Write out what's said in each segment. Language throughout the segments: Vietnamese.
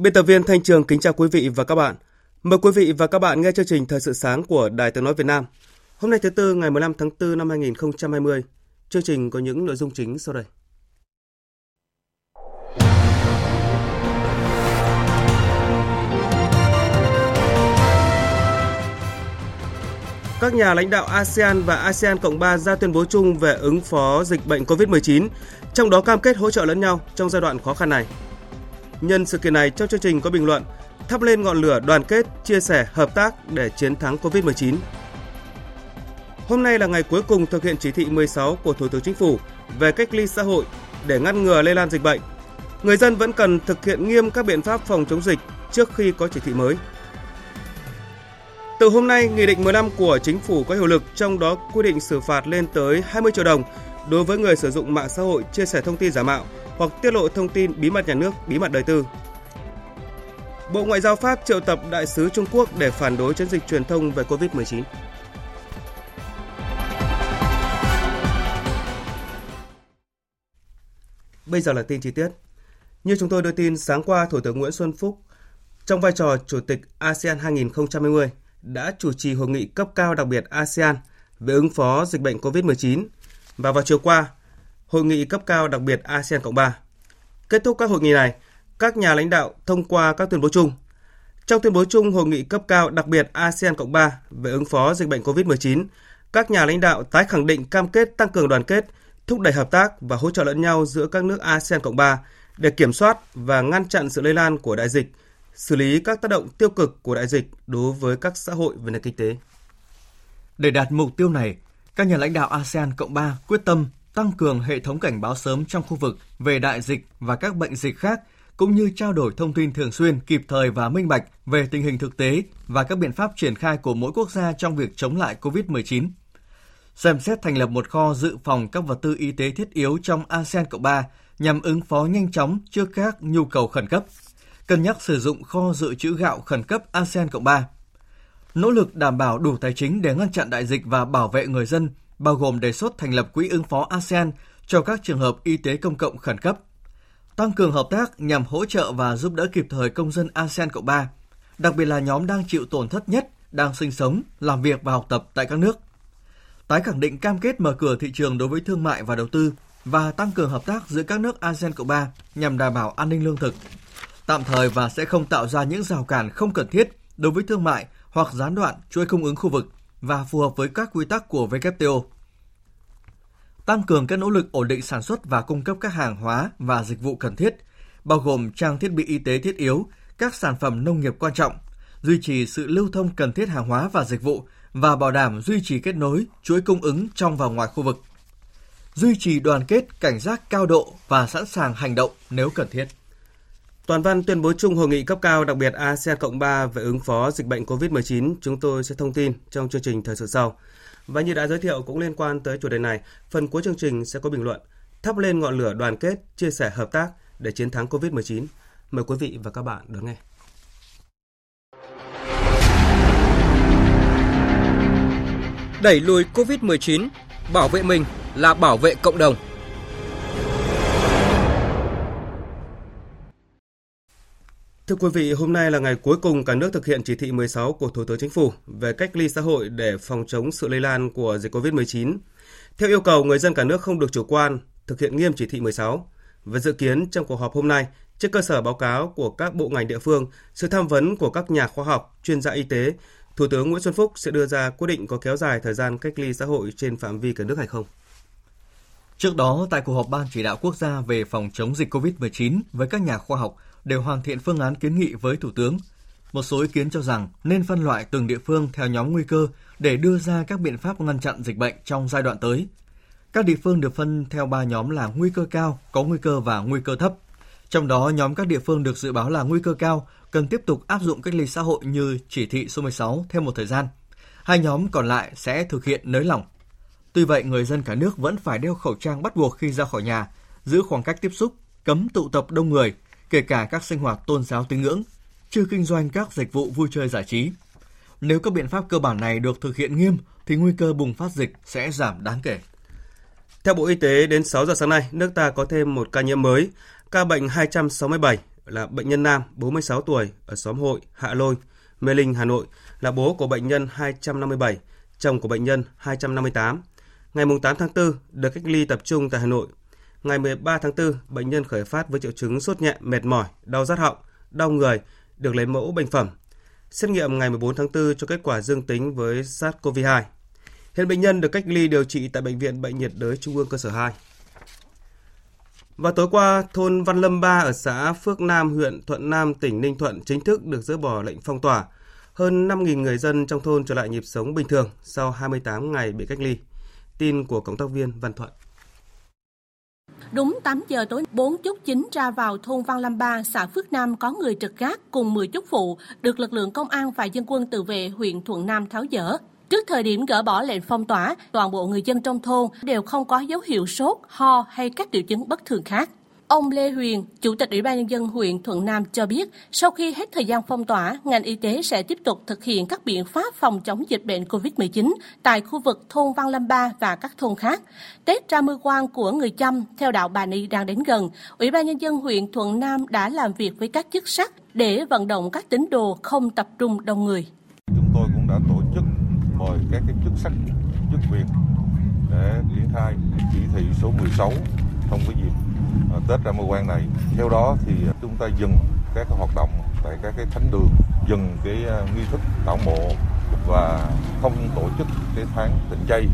Biên tập viên Thanh Trường kính chào quý vị và các bạn. Mời quý vị và các bạn nghe chương trình Thời sự sáng của Đài Tiếng Nói Việt Nam. Hôm nay thứ Tư ngày 15 tháng 4 năm 2020. Chương trình có những nội dung chính sau đây. Các nhà lãnh đạo ASEAN và ASEAN Cộng 3 ra tuyên bố chung về ứng phó dịch bệnh COVID-19, trong đó cam kết hỗ trợ lẫn nhau trong giai đoạn khó khăn này. Nhân sự kiện này, trong chương trình có bình luận thắp lên ngọn lửa đoàn kết, chia sẻ, hợp tác để chiến thắng COVID-19. Hôm nay là ngày cuối cùng thực hiện chỉ thị 16 của Thủ tướng Chính phủ về cách ly xã hội để ngăn ngừa lây lan dịch bệnh. Người dân vẫn cần thực hiện nghiêm các biện pháp phòng chống dịch trước khi có chỉ thị mới. Từ hôm nay, Nghị định 15 của Chính phủ có hiệu lực, trong đó quy định xử phạt lên tới 20 triệu đồng đối với người sử dụng mạng xã hội chia sẻ thông tin giả mạo hoặc tiết lộ thông tin bí mật nhà nước, bí mật đời tư. Bộ Ngoại giao Pháp triệu tập đại sứ Trung Quốc để phản đối chiến dịch truyền thông về Covid-19. Bây giờ là tin chi tiết. Như chúng tôi đưa tin, sáng qua Thủ tướng Nguyễn Xuân Phúc trong vai trò Chủ tịch ASEAN 2020 đã chủ trì hội nghị cấp cao đặc biệt ASEAN về ứng phó dịch bệnh COVID-19 và vào chiều qua, hội nghị cấp cao đặc biệt ASEAN Cộng 3. Kết thúc các hội nghị này, các nhà lãnh đạo thông qua các tuyên bố chung. Trong tuyên bố chung hội nghị cấp cao đặc biệt ASEAN Cộng 3 về ứng phó dịch bệnh COVID-19, các nhà lãnh đạo tái khẳng định cam kết tăng cường đoàn kết, thúc đẩy hợp tác và hỗ trợ lẫn nhau giữa các nước ASEAN Cộng 3 để kiểm soát và ngăn chặn sự lây lan của đại dịch, xử lý các tác động tiêu cực của đại dịch đối với các xã hội và nền kinh tế. Để đạt mục tiêu này, các nhà lãnh đạo ASEAN Cộng 3 quyết tâm tăng cường hệ thống cảnh báo sớm trong khu vực về đại dịch và các bệnh dịch khác, cũng như trao đổi thông tin thường xuyên, kịp thời và minh bạch về tình hình thực tế và các biện pháp triển khai của mỗi quốc gia trong việc chống lại COVID-19. Xem xét thành lập một kho dự phòng các vật tư y tế thiết yếu trong ASEAN Cộng 3 nhằm ứng phó nhanh chóng trước các nhu cầu khẩn cấp. Cân nhắc sử dụng kho dự trữ gạo khẩn cấp ASEAN Cộng 3. Nỗ lực đảm bảo đủ tài chính để ngăn chặn đại dịch và bảo vệ người dân bao gồm đề xuất thành lập quỹ ứng phó ASEAN cho các trường hợp y tế công cộng khẩn cấp, tăng cường hợp tác nhằm hỗ trợ và giúp đỡ kịp thời công dân ASEAN Cộng 3, đặc biệt là nhóm đang chịu tổn thất nhất, đang sinh sống, làm việc và học tập tại các nước. Tái khẳng định cam kết mở cửa thị trường đối với thương mại và đầu tư và tăng cường hợp tác giữa các nước ASEAN Cộng 3 nhằm đảm bảo an ninh lương thực, tạm thời và sẽ không tạo ra những rào cản không cần thiết đối với thương mại hoặc gián đoạn chuỗi cung ứng khu vực và phù hợp với các quy tắc của WTO. Tăng cường các nỗ lực ổn định sản xuất và cung cấp các hàng hóa và dịch vụ cần thiết, bao gồm trang thiết bị y tế thiết yếu, các sản phẩm nông nghiệp quan trọng, duy trì sự lưu thông cần thiết hàng hóa và dịch vụ và bảo đảm duy trì kết nối chuỗi cung ứng trong và ngoài khu vực. Duy trì đoàn kết, cảnh giác cao độ và sẵn sàng hành động nếu cần thiết. Toàn văn tuyên bố chung hội nghị cấp cao đặc biệt ASEAN Cộng 3 về ứng phó dịch bệnh COVID-19 chúng tôi sẽ thông tin trong chương trình thời sự sau. Và như đã giới thiệu cũng liên quan tới chủ đề này, phần cuối chương trình sẽ có bình luận thắp lên ngọn lửa đoàn kết, chia sẻ hợp tác để chiến thắng COVID-19. Mời quý vị và các bạn đón nghe. Đẩy lùi COVID-19, bảo vệ mình là bảo vệ cộng đồng. Thưa quý vị, hôm nay là ngày cuối cùng cả nước thực hiện chỉ thị 16 của Thủ tướng Chính phủ về cách ly xã hội để phòng chống sự lây lan của dịch COVID-19. Theo yêu cầu, người dân cả nước không được chủ quan, thực hiện nghiêm chỉ thị 16. Và dự kiến trong cuộc họp hôm nay, trên cơ sở báo cáo của các bộ ngành địa phương, sự tham vấn của các nhà khoa học, chuyên gia y tế, Thủ tướng Nguyễn Xuân Phúc sẽ đưa ra quyết định có kéo dài thời gian cách ly xã hội trên phạm vi cả nước hay không. Trước đó, tại cuộc họp Ban chỉ đạo quốc gia về phòng chống dịch COVID-19 với các nhà khoa học đều hoàn thiện phương án kiến nghị với Thủ tướng. Một số ý kiến cho rằng nên phân loại từng địa phương theo nhóm nguy cơ để đưa ra các biện pháp ngăn chặn dịch bệnh trong giai đoạn tới. Các địa phương được phân theo 3 nhóm là nguy cơ cao, có nguy cơ và nguy cơ thấp. Trong đó, nhóm các địa phương được dự báo là nguy cơ cao cần tiếp tục áp dụng cách ly xã hội như chỉ thị số 16 thêm một thời gian. Hai nhóm còn lại sẽ thực hiện nới lỏng. Tuy vậy, người dân cả nước vẫn phải đeo khẩu trang bắt buộc khi ra khỏi nhà, giữ khoảng cách tiếp xúc, cấm tụ tập đông người, kể cả các sinh hoạt tôn giáo tín ngưỡng, chưa kinh doanh các dịch vụ vui chơi giải trí. Nếu các biện pháp cơ bản này được thực hiện nghiêm thì nguy cơ bùng phát dịch sẽ giảm đáng kể. Theo Bộ Y tế, đến 6 giờ sáng nay, nước ta có thêm một ca nhiễm mới, ca bệnh 267 là bệnh nhân nam 46 tuổi ở xóm Hội, Hạ Lôi, Mê Linh, Hà Nội, là bố của bệnh nhân 257, chồng của bệnh nhân 258. Ngày 8 tháng 4 được cách ly tập trung tại Hà Nội. Ngày 13 tháng 4, bệnh nhân khởi phát với triệu chứng sốt nhẹ, mệt mỏi, đau rát họng, đau người, được lấy mẫu bệnh phẩm. Xét nghiệm ngày 14 tháng 4 cho kết quả dương tính với SARS-CoV-2. Hiện bệnh nhân được cách ly điều trị tại Bệnh viện Bệnh nhiệt đới Trung ương cơ sở 2. Và tối qua, thôn Văn Lâm 3 ở xã Phước Nam, huyện Thuận Nam, tỉnh Ninh Thuận chính thức được dỡ bỏ lệnh phong tỏa. Hơn 5.000 người dân trong thôn trở lại nhịp sống bình thường sau 28 ngày bị cách ly. Tin của cộng tác viên Văn Thuận. Đúng 8 giờ tối, 4 chốt chính ra vào thôn Văn Lâm Ba, xã Phước Nam có người trực gác cùng 10 chốt phụ, được lực lượng công an và dân quân tự vệ huyện Thuận Nam tháo dỡ. Trước thời điểm gỡ bỏ lệnh phong tỏa, toàn bộ người dân trong thôn đều không có dấu hiệu sốt, ho hay các triệu chứng bất thường khác. Ông Lê Huyền, Chủ tịch Ủy ban Nhân dân huyện Thuận Nam cho biết, sau khi hết thời gian phong tỏa, ngành y tế sẽ tiếp tục thực hiện các biện pháp phòng chống dịch bệnh COVID-19 tại khu vực thôn Văn Lâm Ba và các thôn khác. Tết ra mưa quan của người chăm theo đạo Bà Ni đang đến gần, Ủy ban Nhân dân huyện Thuận Nam đã làm việc với các chức sắc để vận động các tín đồ không tập trung đông người. Chúng tôi cũng đã tổ chức mời các cái chức sắc, chức việc để triển khai chỉ thị số 16 trong cái dịp À, Tết ra mưa quan này. Theo đó thì chúng ta dừng các hoạt động tại các cái thánh đường, dừng cái à, nghi thức tảo mộ và không tổ chức cái tháng tịnh chay.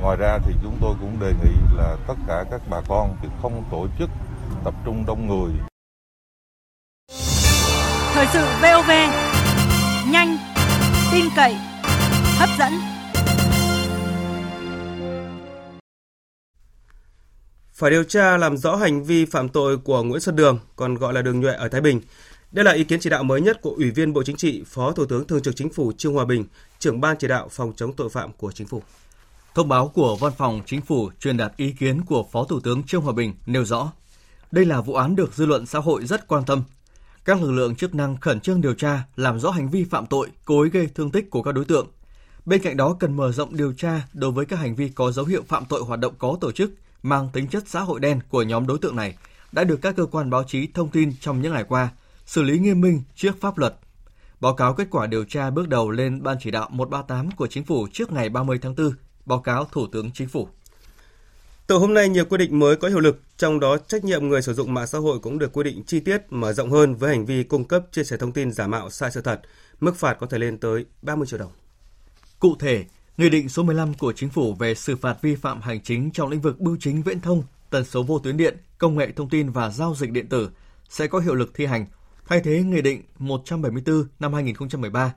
Ngoài ra thì chúng tôi cũng đề nghị là tất cả các bà con thì không tổ chức tập trung đông người. Thời sự VOV nhanh, tin cậy, hấp dẫn. Phải điều tra làm rõ hành vi phạm tội của Nguyễn Xuân Đường, còn gọi là Đường Nhuệ ở Thái Bình. Đây là ý kiến chỉ đạo mới nhất của Ủy viên Bộ Chính trị, Phó Thủ tướng Thường trực Chính phủ Trương Hòa Bình, trưởng ban chỉ đạo phòng chống tội phạm của Chính phủ. Thông báo của Văn phòng Chính phủ truyền đạt ý kiến của Phó Thủ tướng Trương Hòa Bình nêu rõ, đây là vụ án được dư luận xã hội rất quan tâm. Các lực lượng chức năng khẩn trương điều tra, làm rõ hành vi phạm tội, cố ý gây thương tích của các đối tượng. Bên cạnh đó cần mở rộng điều tra đối với các hành vi có dấu hiệu phạm tội hoạt động có tổ chức, mang tính chất xã hội đen của nhóm đối tượng này đã được các cơ quan báo chí thông tin trong những ngày qua, xử lý nghiêm minh trước pháp luật. Báo cáo kết quả điều tra bước đầu lên Ban chỉ đạo 138 của Chính phủ trước ngày 30 tháng 4, báo cáo Thủ tướng Chính phủ. Từ hôm nay nhiều quy định mới có hiệu lực, trong đó trách nhiệm người sử dụng mạng xã hội cũng được quy định chi tiết mở rộng hơn với hành vi cung cấp chia sẻ thông tin giả mạo sai sự thật, mức phạt có thể lên tới 30 triệu đồng. Cụ thể, Nghị định số 15 của Chính phủ về xử phạt vi phạm hành chính trong lĩnh vực bưu chính viễn thông, tần số vô tuyến điện, công nghệ thông tin và giao dịch điện tử sẽ có hiệu lực thi hành, thay thế Nghị định 174 năm 2013.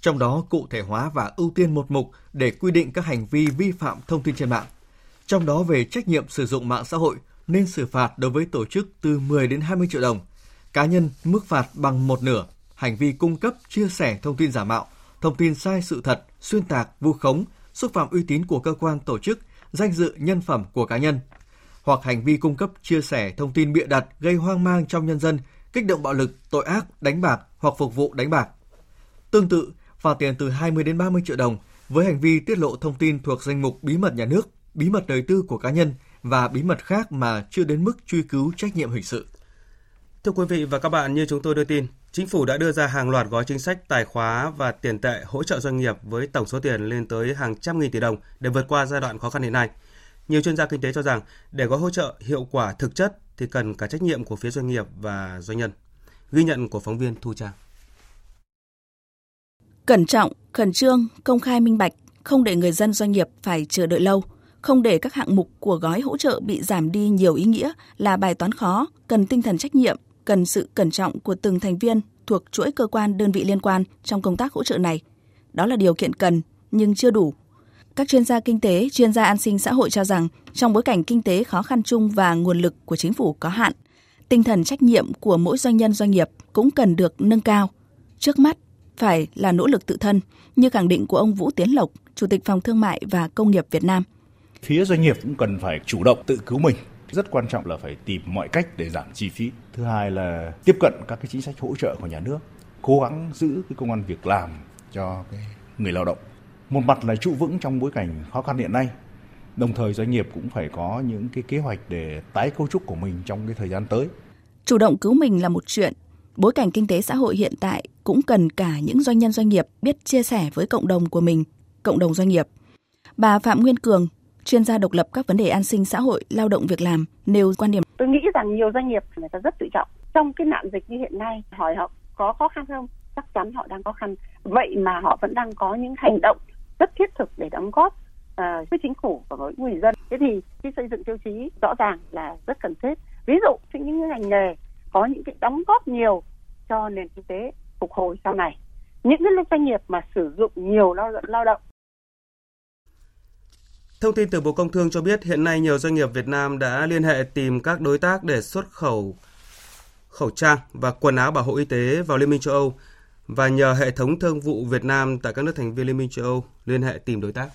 Trong đó cụ thể hóa và ưu tiên một mục để quy định các hành vi vi phạm thông tin trên mạng. Trong đó về trách nhiệm sử dụng mạng xã hội nên xử phạt đối với tổ chức từ 10 đến 20 triệu đồng. Cá nhân mức phạt bằng một nửa hành vi cung cấp chia sẻ thông tin giả mạo, thông tin sai sự thật, xuyên tạc, vu khống, xúc phạm uy tín của cơ quan tổ chức, danh dự nhân phẩm của cá nhân, hoặc hành vi cung cấp chia sẻ thông tin bịa đặt gây hoang mang trong nhân dân, kích động bạo lực, tội ác, đánh bạc hoặc phục vụ đánh bạc. Tương tự, phạt tiền từ 20 đến 30 triệu đồng với hành vi tiết lộ thông tin thuộc danh mục bí mật nhà nước, bí mật đời tư của cá nhân và bí mật khác mà chưa đến mức truy cứu trách nhiệm hình sự. Thưa quý vị và các bạn, như chúng tôi đưa tin, Chính phủ đã đưa ra hàng loạt gói chính sách tài khóa và tiền tệ hỗ trợ doanh nghiệp với tổng số tiền lên tới hàng trăm nghìn tỷ đồng để vượt qua giai đoạn khó khăn hiện nay. Nhiều chuyên gia kinh tế cho rằng để gói hỗ trợ hiệu quả thực chất thì cần cả trách nhiệm của phía doanh nghiệp và doanh nhân. Ghi nhận của phóng viên Thu Trang. Cẩn trọng, khẩn trương, công khai minh bạch, không để người dân doanh nghiệp phải chờ đợi lâu – Không để các hạng mục của gói hỗ trợ bị giảm đi nhiều ý nghĩa là bài toán khó, cần tinh thần trách nhiệm, cần sự cẩn trọng của từng thành viên thuộc chuỗi cơ quan đơn vị liên quan trong công tác hỗ trợ này. Đó là điều kiện cần nhưng chưa đủ. Các chuyên gia kinh tế, chuyên gia an sinh xã hội cho rằng trong bối cảnh kinh tế khó khăn chung và nguồn lực của chính phủ có hạn, tinh thần trách nhiệm của mỗi doanh nhân doanh nghiệp cũng cần được nâng cao. Trước mắt phải là nỗ lực tự thân, như khẳng định của ông Vũ Tiến Lộc, Chủ tịch Phòng Thương mại và Công nghiệp Việt Nam. Phía doanh nghiệp cũng cần phải chủ động tự cứu mình. Rất quan trọng là phải tìm mọi cách để giảm chi phí. Thứ hai là tiếp cận các cái chính sách hỗ trợ của nhà nước, cố gắng giữ cái công an việc làm cho cái người lao động. Một mặt là trụ vững trong bối cảnh khó khăn hiện nay, đồng thời doanh nghiệp cũng phải có những cái kế hoạch để tái cấu trúc của mình trong cái thời gian tới. Chủ động cứu mình là một chuyện, bối cảnh kinh tế xã hội hiện tại cũng cần cả những doanh nhân doanh nghiệp biết chia sẻ với cộng đồng của mình, cộng đồng doanh nghiệp. Bà Phạm Nguyên Cường, chuyên gia độc lập các vấn đề an sinh xã hội, lao động việc làm, nêu quan điểm. Tôi nghĩ rằng nhiều doanh nghiệp người ta rất tự trọng. Trong cái nạn dịch như hiện nay, hỏi họ có khó khăn không? Chắc chắn họ đang khó khăn. Vậy mà họ vẫn đang có những hành động rất thiết thực để đóng góp uh, với chính phủ và với người dân. Thế thì khi xây dựng tiêu chí rõ ràng là rất cần thiết. Ví dụ những ngành nghề có những cái đóng góp nhiều cho nền kinh tế phục hồi sau này. Những cái doanh nghiệp mà sử dụng nhiều lao động, lao động Thông tin từ Bộ Công Thương cho biết hiện nay nhiều doanh nghiệp Việt Nam đã liên hệ tìm các đối tác để xuất khẩu khẩu trang và quần áo bảo hộ y tế vào Liên minh châu Âu và nhờ hệ thống thương vụ Việt Nam tại các nước thành viên Liên minh châu Âu liên hệ tìm đối tác.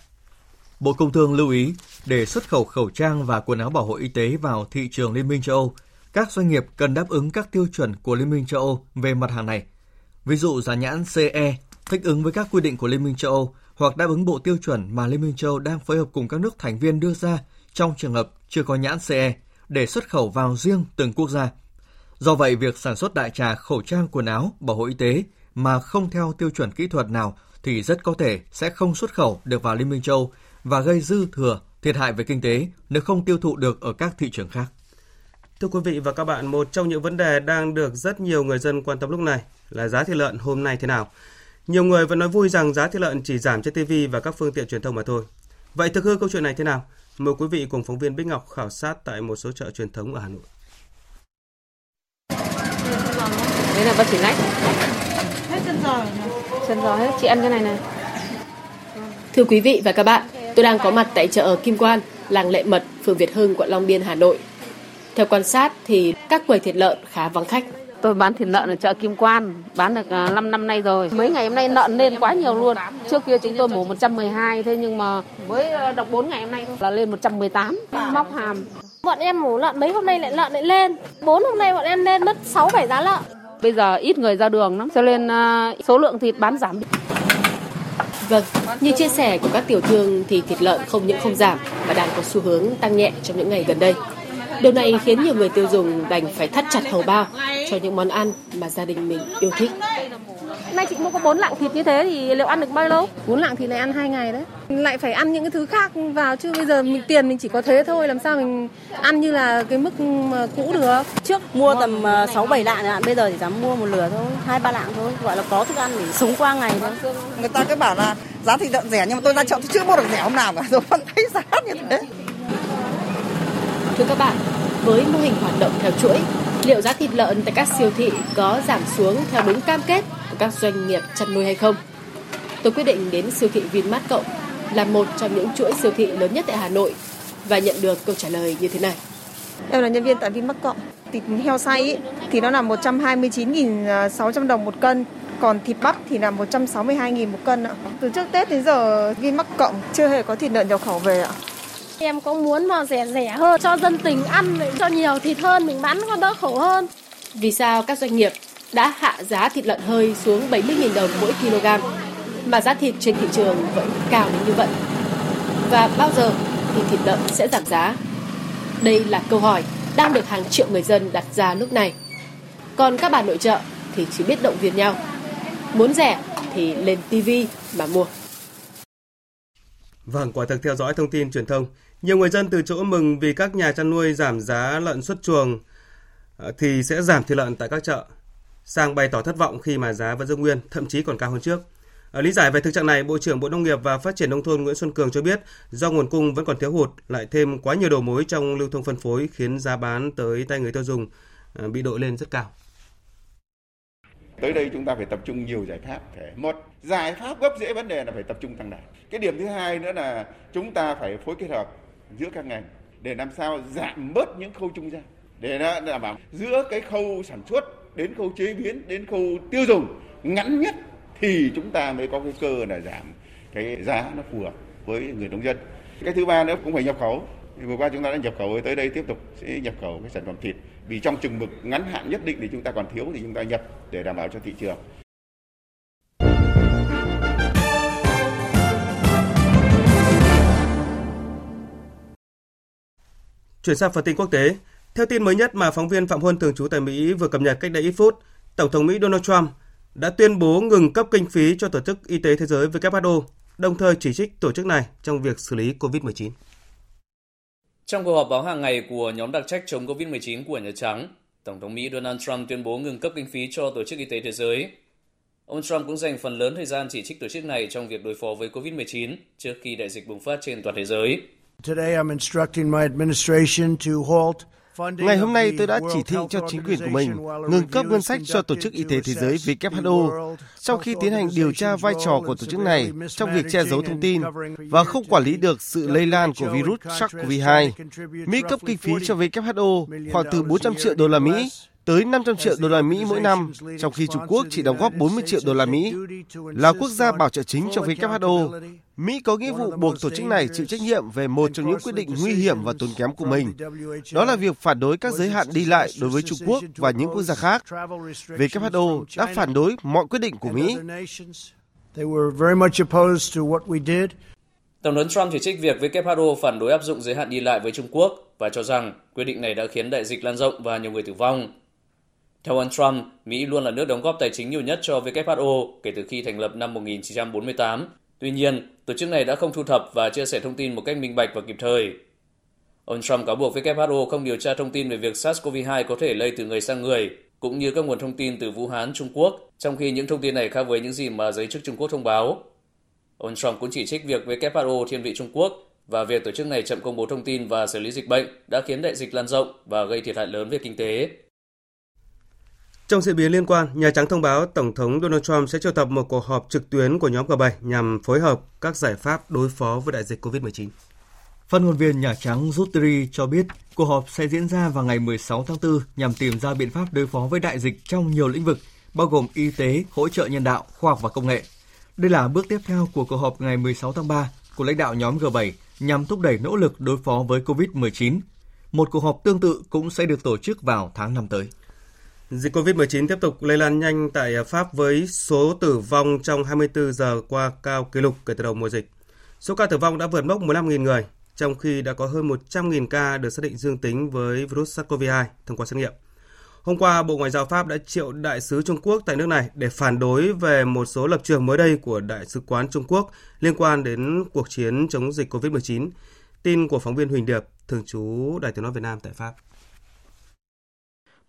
Bộ Công Thương lưu ý để xuất khẩu khẩu trang và quần áo bảo hộ y tế vào thị trường Liên minh châu Âu, các doanh nghiệp cần đáp ứng các tiêu chuẩn của Liên minh châu Âu về mặt hàng này. Ví dụ giá nhãn CE thích ứng với các quy định của Liên minh châu Âu hoặc đáp ứng bộ tiêu chuẩn mà Liên minh châu đang phối hợp cùng các nước thành viên đưa ra trong trường hợp chưa có nhãn CE để xuất khẩu vào riêng từng quốc gia. Do vậy, việc sản xuất đại trà khẩu trang quần áo, bảo hộ y tế mà không theo tiêu chuẩn kỹ thuật nào thì rất có thể sẽ không xuất khẩu được vào Liên minh châu và gây dư thừa thiệt hại về kinh tế nếu không tiêu thụ được ở các thị trường khác. Thưa quý vị và các bạn, một trong những vấn đề đang được rất nhiều người dân quan tâm lúc này là giá thịt lợn hôm nay thế nào. Nhiều người vẫn nói vui rằng giá thịt lợn chỉ giảm trên TV và các phương tiện truyền thông mà thôi. Vậy thực hư câu chuyện này thế nào? Mời quý vị cùng phóng viên Bích Ngọc khảo sát tại một số chợ truyền thống ở Hà Nội. Đấy là bắp chỉ lách. Hết chân giò Chân giò hết. Chị ăn cái này này. Thưa quý vị và các bạn, tôi đang có mặt tại chợ Kim Quan, làng Lệ Mật, phường Việt Hưng, quận Long Biên, Hà Nội. Theo quan sát thì các quầy thịt lợn khá vắng khách. Tôi bán thịt lợn ở chợ Kim Quan, bán được 5 à, năm nay rồi. Mấy ngày hôm nay lợn lên quá nhiều luôn. Trước kia chúng tôi mổ 112 thế nhưng mà mới à, đọc 4 ngày hôm nay thôi là lên 118. Móc hàm. Bọn em mổ lợn mấy hôm nay lại lợn lại lên. 4 hôm nay bọn em lên mất 6 7 giá lợn. Bây giờ ít người ra đường lắm, cho nên uh, số lượng thịt bán giảm. Vâng, như chia sẻ của các tiểu thương thì thịt lợn không những không giảm mà đang có xu hướng tăng nhẹ trong những ngày gần đây. Điều này khiến nhiều người tiêu dùng đành phải thắt chặt hầu bao cho những món ăn mà gia đình mình yêu thích. Nay chị mua có 4 lạng thịt như thế thì liệu ăn được bao lâu? 4 lạng thì lại ăn 2 ngày đấy. Lại phải ăn những cái thứ khác vào chứ bây giờ mình tiền mình chỉ có thế thôi làm sao mình ăn như là cái mức cũ được. Trước mua tầm 6 ờ, 7 lạng hạn, bây giờ chỉ dám mua một lửa thôi, 2 3 lạng thôi, gọi là có thức ăn để sống qua ngày thôi. Người ta cứ bảo là giá thịt lợn rẻ nhưng mà tôi ra chợ tôi chưa mua được rẻ hôm nào cả rồi vẫn thấy giá như thế. Thưa các bạn, với mô hình hoạt động theo chuỗi, liệu giá thịt lợn tại các siêu thị có giảm xuống theo đúng cam kết của các doanh nghiệp chăn nuôi hay không? Tôi quyết định đến siêu thị Vinmart Cộng là một trong những chuỗi siêu thị lớn nhất tại Hà Nội và nhận được câu trả lời như thế này. Em là nhân viên tại Vinmart Cộng. Thịt heo xay ý, thì nó là 129.600 đồng một cân, còn thịt bắp thì là 162.000 một cân ạ. Từ trước Tết đến giờ Vinmart Cộng chưa hề có thịt lợn nhập khẩu về ạ. Em có muốn mà rẻ rẻ hơn cho dân tình ăn cho nhiều thịt hơn mình bán còn đỡ khổ hơn. Vì sao các doanh nghiệp đã hạ giá thịt lợn hơi xuống 70.000 đồng mỗi kg mà giá thịt trên thị trường vẫn cao đến như vậy? Và bao giờ thì thịt lợn sẽ giảm giá? Đây là câu hỏi đang được hàng triệu người dân đặt ra lúc này. Còn các bà nội trợ thì chỉ biết động viên nhau. Muốn rẻ thì lên TV mà mua. Vâng, quả thực theo dõi thông tin truyền thông, nhiều người dân từ chỗ mừng vì các nhà chăn nuôi giảm giá lợn xuất chuồng ờ, thì sẽ giảm thịt lợn tại các chợ, sang bày tỏ thất vọng khi mà giá vẫn giữ nguyên, thậm chí còn cao hơn trước. Ờ, lý giải về thực trạng này, Bộ trưởng Bộ Nông nghiệp và Phát triển Nông thôn Nguyễn Xuân Cường cho biết do nguồn cung vẫn còn thiếu hụt, lại thêm quá nhiều đầu mối trong lưu thông phân phối khiến giá bán tới tay người tiêu dùng ờ, bị đội lên rất cao. Tới đây chúng ta phải tập trung nhiều giải pháp. Một giải pháp gốc rễ vấn đề là phải tập trung tăng đàn. Cái điểm thứ hai nữa là chúng ta phải phối kết hợp giữa các ngành để làm sao giảm bớt những khâu trung gian, để đảm bảo giữa cái khâu sản xuất đến khâu chế biến đến khâu tiêu dùng ngắn nhất thì chúng ta mới có cái cơ là giảm cái giá nó phù hợp với người nông dân. Cái thứ ba nữa cũng phải nhập khẩu. Vừa qua chúng ta đã nhập khẩu, tới đây tiếp tục sẽ nhập khẩu cái sản phẩm thịt vì trong chừng mực ngắn hạn nhất định thì chúng ta còn thiếu thì chúng ta nhập để đảm bảo cho thị trường. Chuyển sang phần tin quốc tế, theo tin mới nhất mà phóng viên Phạm Huân thường trú tại Mỹ vừa cập nhật cách đây ít phút, Tổng thống Mỹ Donald Trump đã tuyên bố ngừng cấp kinh phí cho Tổ chức Y tế Thế giới WHO, đồng thời chỉ trích tổ chức này trong việc xử lý COVID-19. Trong cuộc họp báo hàng ngày của nhóm đặc trách chống COVID-19 của Nhà Trắng, Tổng thống Mỹ Donald Trump tuyên bố ngừng cấp kinh phí cho Tổ chức Y tế Thế giới. Ông Trump cũng dành phần lớn thời gian chỉ trích tổ chức này trong việc đối phó với COVID-19 trước khi đại dịch bùng phát trên toàn thế giới. Today I'm instructing my administration to halt Ngày hôm nay tôi đã chỉ thị cho chính quyền của mình ngừng cấp ngân sách cho Tổ chức Y tế Thế giới WHO sau khi tiến hành điều tra vai trò của tổ chức này trong việc che giấu thông tin và không quản lý được sự lây lan của virus SARS-CoV-2. Mỹ cấp kinh phí cho WHO khoảng từ 400 triệu đô la Mỹ tới 500 triệu đô la Mỹ mỗi năm, trong khi Trung Quốc chỉ đóng góp 40 triệu đô la Mỹ. Là quốc gia bảo trợ chính cho WHO, Mỹ có nghĩa vụ buộc tổ chức này chịu trách nhiệm về một trong những quyết định nguy hiểm và tốn kém của mình. Đó là việc phản đối các giới hạn đi lại đối với Trung Quốc và những quốc gia khác. WHO đã phản đối mọi quyết định của Mỹ. Tổng thống Trump chỉ trích việc WHO phản đối áp dụng giới hạn đi lại với Trung Quốc và cho rằng quyết định này đã khiến đại dịch lan rộng và nhiều người tử vong. Theo ông Trump, Mỹ luôn là nước đóng góp tài chính nhiều nhất cho WHO kể từ khi thành lập năm 1948. Tuy nhiên, tổ chức này đã không thu thập và chia sẻ thông tin một cách minh bạch và kịp thời. Ông Trump cáo buộc WHO không điều tra thông tin về việc SARS-CoV-2 có thể lây từ người sang người, cũng như các nguồn thông tin từ Vũ Hán, Trung Quốc, trong khi những thông tin này khác với những gì mà giới chức Trung Quốc thông báo. Ông Trump cũng chỉ trích việc WHO thiên vị Trung Quốc và việc tổ chức này chậm công bố thông tin và xử lý dịch bệnh đã khiến đại dịch lan rộng và gây thiệt hại lớn về kinh tế. Trong diễn biến liên quan, Nhà Trắng thông báo Tổng thống Donald Trump sẽ triệu tập một cuộc họp trực tuyến của nhóm G7 nhằm phối hợp các giải pháp đối phó với đại dịch COVID-19. Phát ngôn viên Nhà Trắng Ruttery cho biết cuộc họp sẽ diễn ra vào ngày 16 tháng 4 nhằm tìm ra biện pháp đối phó với đại dịch trong nhiều lĩnh vực, bao gồm y tế, hỗ trợ nhân đạo, khoa học và công nghệ. Đây là bước tiếp theo của cuộc họp ngày 16 tháng 3 của lãnh đạo nhóm G7 nhằm thúc đẩy nỗ lực đối phó với COVID-19. Một cuộc họp tương tự cũng sẽ được tổ chức vào tháng 5 tới. Dịch COVID-19 tiếp tục lây lan nhanh tại Pháp với số tử vong trong 24 giờ qua cao kỷ lục kể từ đầu mùa dịch. Số ca tử vong đã vượt mốc 15.000 người, trong khi đã có hơn 100.000 ca được xác định dương tính với virus SARS-CoV-2 thông qua xét nghiệm. Hôm qua, Bộ Ngoại giao Pháp đã triệu đại sứ Trung Quốc tại nước này để phản đối về một số lập trường mới đây của Đại sứ quán Trung Quốc liên quan đến cuộc chiến chống dịch COVID-19. Tin của phóng viên Huỳnh Điệp, thường trú Đài tiếng nói Việt Nam tại Pháp.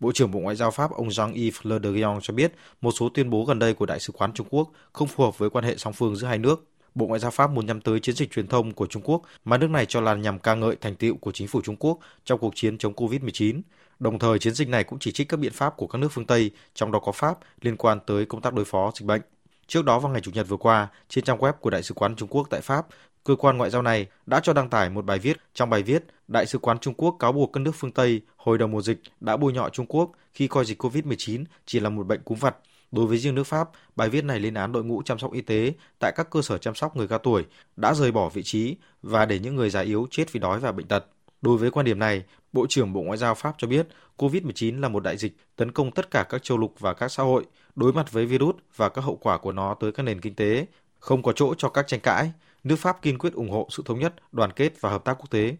Bộ trưởng Bộ Ngoại giao Pháp ông Jean-Yves Le Drian cho biết một số tuyên bố gần đây của Đại sứ quán Trung Quốc không phù hợp với quan hệ song phương giữa hai nước. Bộ Ngoại giao Pháp muốn nhắm tới chiến dịch truyền thông của Trung Quốc mà nước này cho là nhằm ca ngợi thành tựu của chính phủ Trung Quốc trong cuộc chiến chống COVID-19. Đồng thời, chiến dịch này cũng chỉ trích các biện pháp của các nước phương Tây, trong đó có Pháp, liên quan tới công tác đối phó dịch bệnh. Trước đó vào ngày Chủ nhật vừa qua, trên trang web của Đại sứ quán Trung Quốc tại Pháp, cơ quan ngoại giao này đã cho đăng tải một bài viết. Trong bài viết, Đại sứ quán Trung Quốc cáo buộc các nước phương Tây hồi đầu mùa dịch đã bôi nhọ Trung Quốc khi coi dịch COVID-19 chỉ là một bệnh cúm vặt. Đối với riêng nước Pháp, bài viết này lên án đội ngũ chăm sóc y tế tại các cơ sở chăm sóc người cao tuổi đã rời bỏ vị trí và để những người già yếu chết vì đói và bệnh tật. Đối với quan điểm này, Bộ trưởng Bộ Ngoại giao Pháp cho biết COVID-19 là một đại dịch tấn công tất cả các châu lục và các xã hội, đối mặt với virus và các hậu quả của nó tới các nền kinh tế, không có chỗ cho các tranh cãi. Nước Pháp kiên quyết ủng hộ sự thống nhất, đoàn kết và hợp tác quốc tế.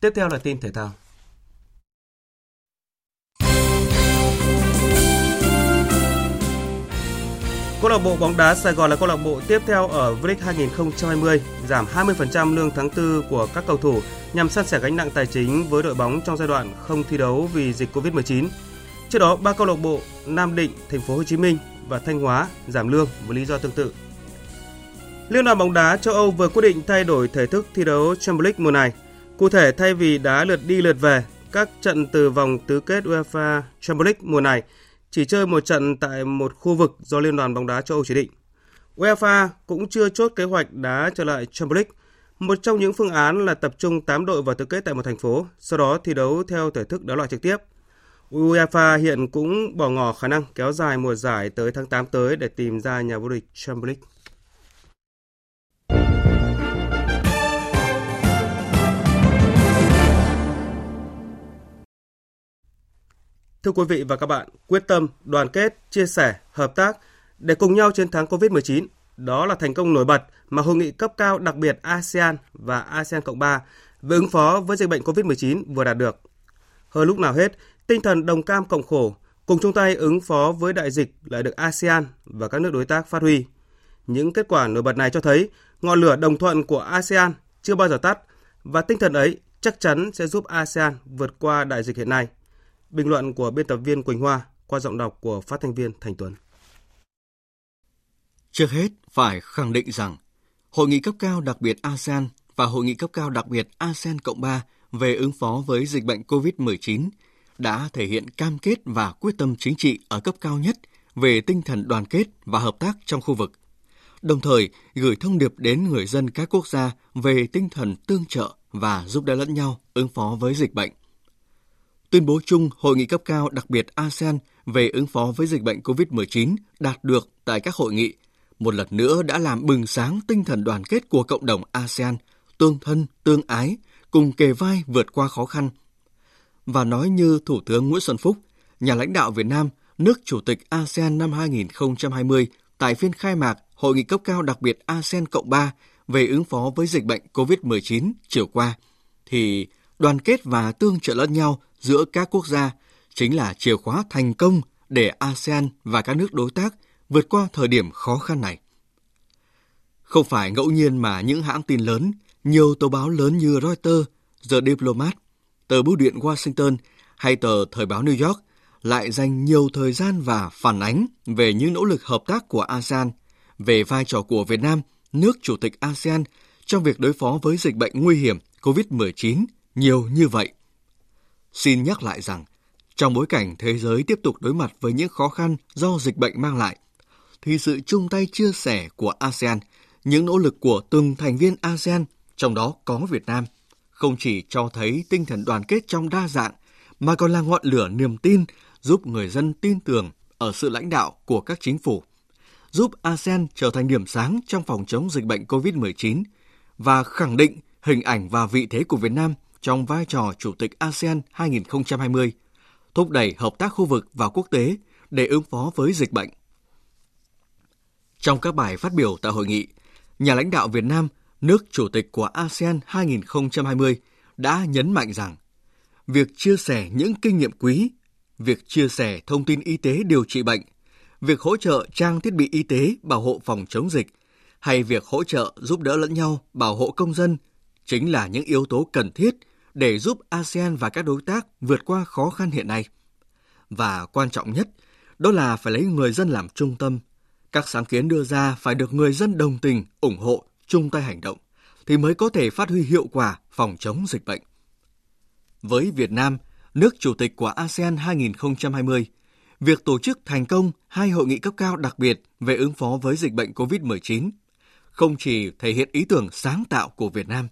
Tiếp theo là tin thể thao. Câu lạc bộ bóng đá Sài Gòn là câu lạc bộ tiếp theo ở V-League 2020, giảm 20% lương tháng 4 của các cầu thủ nhằm san sẻ gánh nặng tài chính với đội bóng trong giai đoạn không thi đấu vì dịch Covid-19. Trước đó, ba câu lạc bộ Nam Định, Thành phố Hồ Chí Minh và Thanh Hóa giảm lương với lý do tương tự. Liên đoàn bóng đá châu Âu vừa quyết định thay đổi thể thức thi đấu Champions League mùa này. Cụ thể thay vì đá lượt đi lượt về, các trận từ vòng tứ kết UEFA Champions League mùa này chỉ chơi một trận tại một khu vực do Liên đoàn bóng đá châu Âu chỉ định. UEFA cũng chưa chốt kế hoạch đá trở lại Champions League. Một trong những phương án là tập trung 8 đội vào tứ kết tại một thành phố, sau đó thi đấu theo thể thức đá loại trực tiếp. UEFA hiện cũng bỏ ngỏ khả năng kéo dài mùa giải tới tháng 8 tới để tìm ra nhà vô địch Champions League. Thưa quý vị và các bạn, quyết tâm, đoàn kết, chia sẻ, hợp tác để cùng nhau chiến thắng COVID-19, đó là thành công nổi bật mà hội nghị cấp cao đặc biệt ASEAN và ASEAN Cộng 3 về ứng phó với dịch bệnh COVID-19 vừa đạt được. Hơn lúc nào hết, tinh thần đồng cam cộng khổ, cùng chung tay ứng phó với đại dịch lại được ASEAN và các nước đối tác phát huy. Những kết quả nổi bật này cho thấy ngọn lửa đồng thuận của ASEAN chưa bao giờ tắt và tinh thần ấy chắc chắn sẽ giúp ASEAN vượt qua đại dịch hiện nay. Bình luận của biên tập viên Quỳnh Hoa qua giọng đọc của phát thanh viên Thành Tuấn. Trước hết, phải khẳng định rằng Hội nghị cấp cao đặc biệt ASEAN và Hội nghị cấp cao đặc biệt ASEAN Cộng 3 về ứng phó với dịch bệnh COVID-19 đã thể hiện cam kết và quyết tâm chính trị ở cấp cao nhất về tinh thần đoàn kết và hợp tác trong khu vực, đồng thời gửi thông điệp đến người dân các quốc gia về tinh thần tương trợ và giúp đỡ lẫn nhau ứng phó với dịch bệnh. Tuyên bố chung Hội nghị cấp cao đặc biệt ASEAN về ứng phó với dịch bệnh COVID-19 đạt được tại các hội nghị một lần nữa đã làm bừng sáng tinh thần đoàn kết của cộng đồng ASEAN, tương thân, tương ái, cùng kề vai vượt qua khó khăn. Và nói như Thủ tướng Nguyễn Xuân Phúc, nhà lãnh đạo Việt Nam, nước Chủ tịch ASEAN năm 2020 tại phiên khai mạc Hội nghị cấp cao đặc biệt ASEAN Cộng 3 về ứng phó với dịch bệnh COVID-19 chiều qua, thì đoàn kết và tương trợ lẫn nhau giữa các quốc gia chính là chìa khóa thành công để ASEAN và các nước đối tác vượt qua thời điểm khó khăn này. Không phải ngẫu nhiên mà những hãng tin lớn, nhiều tờ báo lớn như Reuters, The Diplomat, tờ bưu điện Washington hay tờ Thời báo New York lại dành nhiều thời gian và phản ánh về những nỗ lực hợp tác của ASEAN, về vai trò của Việt Nam, nước chủ tịch ASEAN trong việc đối phó với dịch bệnh nguy hiểm COVID-19 nhiều như vậy. Xin nhắc lại rằng, trong bối cảnh thế giới tiếp tục đối mặt với những khó khăn do dịch bệnh mang lại, thì sự chung tay chia sẻ của ASEAN, những nỗ lực của từng thành viên ASEAN, trong đó có Việt Nam, không chỉ cho thấy tinh thần đoàn kết trong đa dạng, mà còn là ngọn lửa niềm tin giúp người dân tin tưởng ở sự lãnh đạo của các chính phủ, giúp ASEAN trở thành điểm sáng trong phòng chống dịch bệnh COVID-19 và khẳng định hình ảnh và vị thế của Việt Nam trong vai trò Chủ tịch ASEAN 2020, thúc đẩy hợp tác khu vực và quốc tế để ứng phó với dịch bệnh. Trong các bài phát biểu tại hội nghị, nhà lãnh đạo Việt Nam, nước chủ tịch của ASEAN 2020 đã nhấn mạnh rằng việc chia sẻ những kinh nghiệm quý, việc chia sẻ thông tin y tế điều trị bệnh, việc hỗ trợ trang thiết bị y tế bảo hộ phòng chống dịch hay việc hỗ trợ giúp đỡ lẫn nhau bảo hộ công dân chính là những yếu tố cần thiết để giúp ASEAN và các đối tác vượt qua khó khăn hiện nay. Và quan trọng nhất, đó là phải lấy người dân làm trung tâm các sáng kiến đưa ra phải được người dân đồng tình, ủng hộ, chung tay hành động thì mới có thể phát huy hiệu quả phòng chống dịch bệnh. Với Việt Nam, nước chủ tịch của ASEAN 2020, việc tổ chức thành công hai hội nghị cấp cao đặc biệt về ứng phó với dịch bệnh COVID-19 không chỉ thể hiện ý tưởng sáng tạo của Việt Nam,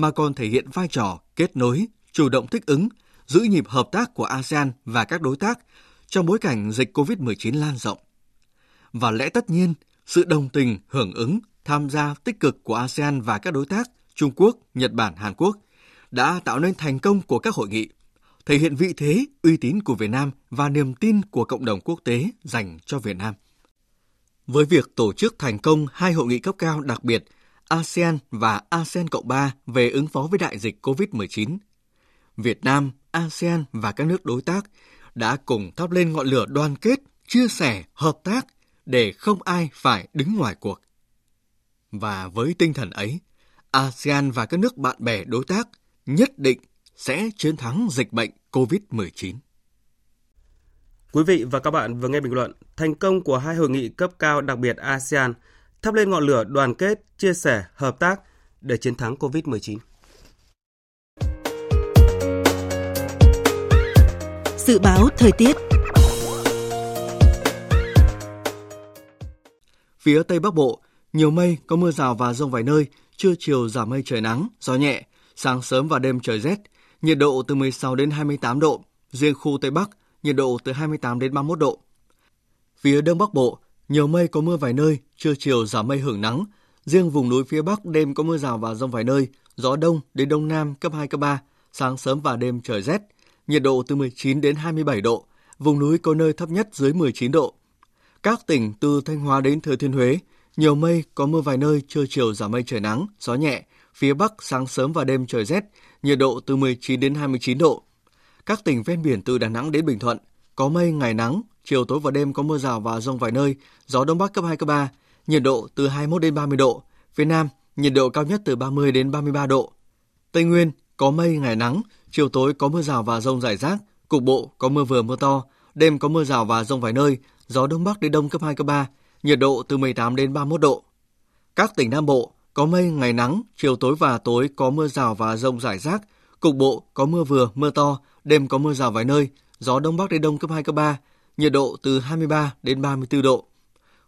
mà còn thể hiện vai trò kết nối, chủ động thích ứng, giữ nhịp hợp tác của ASEAN và các đối tác trong bối cảnh dịch COVID-19 lan rộng và lẽ tất nhiên, sự đồng tình, hưởng ứng, tham gia tích cực của ASEAN và các đối tác Trung Quốc, Nhật Bản, Hàn Quốc đã tạo nên thành công của các hội nghị, thể hiện vị thế, uy tín của Việt Nam và niềm tin của cộng đồng quốc tế dành cho Việt Nam. Với việc tổ chức thành công hai hội nghị cấp cao đặc biệt ASEAN và ASEAN Cộng 3 về ứng phó với đại dịch COVID-19, Việt Nam, ASEAN và các nước đối tác đã cùng thắp lên ngọn lửa đoàn kết, chia sẻ, hợp tác để không ai phải đứng ngoài cuộc. Và với tinh thần ấy, ASEAN và các nước bạn bè đối tác nhất định sẽ chiến thắng dịch bệnh COVID-19. Quý vị và các bạn vừa nghe bình luận thành công của hai hội nghị cấp cao đặc biệt ASEAN thắp lên ngọn lửa đoàn kết, chia sẻ, hợp tác để chiến thắng COVID-19. Dự báo thời tiết Phía Tây Bắc Bộ, nhiều mây, có mưa rào và rông vài nơi, trưa chiều giảm mây trời nắng, gió nhẹ, sáng sớm và đêm trời rét, nhiệt độ từ 16 đến 28 độ, riêng khu Tây Bắc, nhiệt độ từ 28 đến 31 độ. Phía Đông Bắc Bộ, nhiều mây có mưa vài nơi, trưa chiều giảm mây hưởng nắng, riêng vùng núi phía Bắc đêm có mưa rào và rông vài nơi, gió đông đến đông nam cấp 2 cấp 3, sáng sớm và đêm trời rét, nhiệt độ từ 19 đến 27 độ, vùng núi có nơi thấp nhất dưới 19 độ. Các tỉnh từ Thanh Hóa đến Thừa Thiên Huế, nhiều mây, có mưa vài nơi, trưa chiều giảm mây trời nắng, gió nhẹ, phía Bắc sáng sớm và đêm trời rét, nhiệt độ từ 19 đến 29 độ. Các tỉnh ven biển từ Đà Nẵng đến Bình Thuận, có mây, ngày nắng, chiều tối và đêm có mưa rào và rông vài nơi, gió đông bắc cấp 2 cấp 3, nhiệt độ từ 21 đến 30 độ. Phía Nam, nhiệt độ cao nhất từ 30 đến 33 độ. Tây Nguyên có mây, ngày nắng, chiều tối có mưa rào và rông rải rác, cục bộ có mưa vừa mưa to, đêm có mưa rào và rông vài nơi, gió đông bắc đến đông cấp 2 cấp 3, nhiệt độ từ 18 đến 31 độ. Các tỉnh Nam Bộ có mây, ngày nắng, chiều tối và tối có mưa rào và rông rải rác, cục bộ có mưa vừa, mưa to, đêm có mưa rào vài nơi, gió đông bắc đến đông cấp 2 cấp 3, nhiệt độ từ 23 đến 34 độ.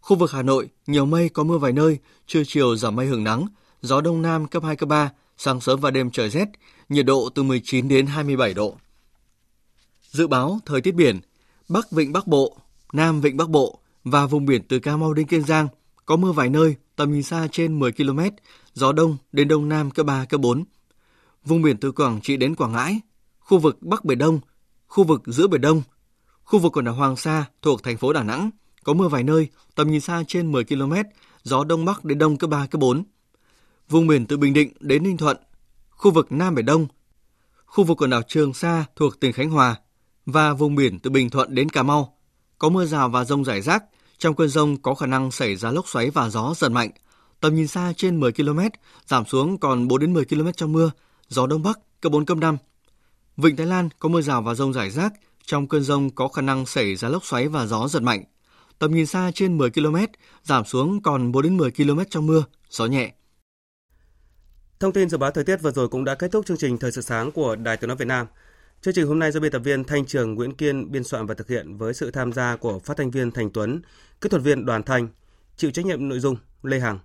Khu vực Hà Nội nhiều mây có mưa vài nơi, trưa chiều giảm mây hưởng nắng, gió đông nam cấp 2 cấp 3, sáng sớm và đêm trời rét, nhiệt độ từ 19 đến 27 độ. Dự báo thời tiết biển, Bắc Vịnh Bắc Bộ, Nam Vịnh Bắc Bộ và vùng biển từ Cà Mau đến Kiên Giang có mưa vài nơi, tầm nhìn xa trên 10 km, gió đông đến đông nam cấp 3 cấp 4. Vùng biển từ Quảng Trị đến Quảng Ngãi, khu vực Bắc Biển Đông, khu vực giữa Biển Đông, khu vực quần đảo Hoàng Sa thuộc thành phố Đà Nẵng có mưa vài nơi, tầm nhìn xa trên 10 km, gió đông bắc đến đông cấp 3 cấp 4. Vùng biển từ Bình Định đến Ninh Thuận, khu vực Nam Biển Đông, khu vực quần đảo Trường Sa thuộc tỉnh Khánh Hòa và vùng biển từ Bình Thuận đến Cà Mau có mưa rào và rông rải rác. Trong cơn rông có khả năng xảy ra lốc xoáy và gió giật mạnh. Tầm nhìn xa trên 10 km, giảm xuống còn 4 đến 10 km trong mưa, gió đông bắc cấp 4 cấp 5. Vịnh Thái Lan có mưa rào và rông rải rác, trong cơn rông có khả năng xảy ra lốc xoáy và gió giật mạnh. Tầm nhìn xa trên 10 km, giảm xuống còn 4 đến 10 km trong mưa, gió nhẹ. Thông tin dự báo thời tiết vừa rồi cũng đã kết thúc chương trình Thời sự sáng của Đài Tiếng nói Việt Nam. Chương trình hôm nay do biên tập viên Thanh Trường Nguyễn Kiên biên soạn và thực hiện với sự tham gia của phát thanh viên Thành Tuấn, kỹ thuật viên Đoàn Thanh, chịu trách nhiệm nội dung Lê Hằng.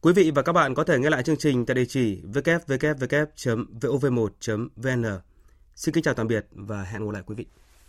Quý vị và các bạn có thể nghe lại chương trình tại địa chỉ www.vov1.vn. Xin kính chào tạm biệt và hẹn gặp lại quý vị.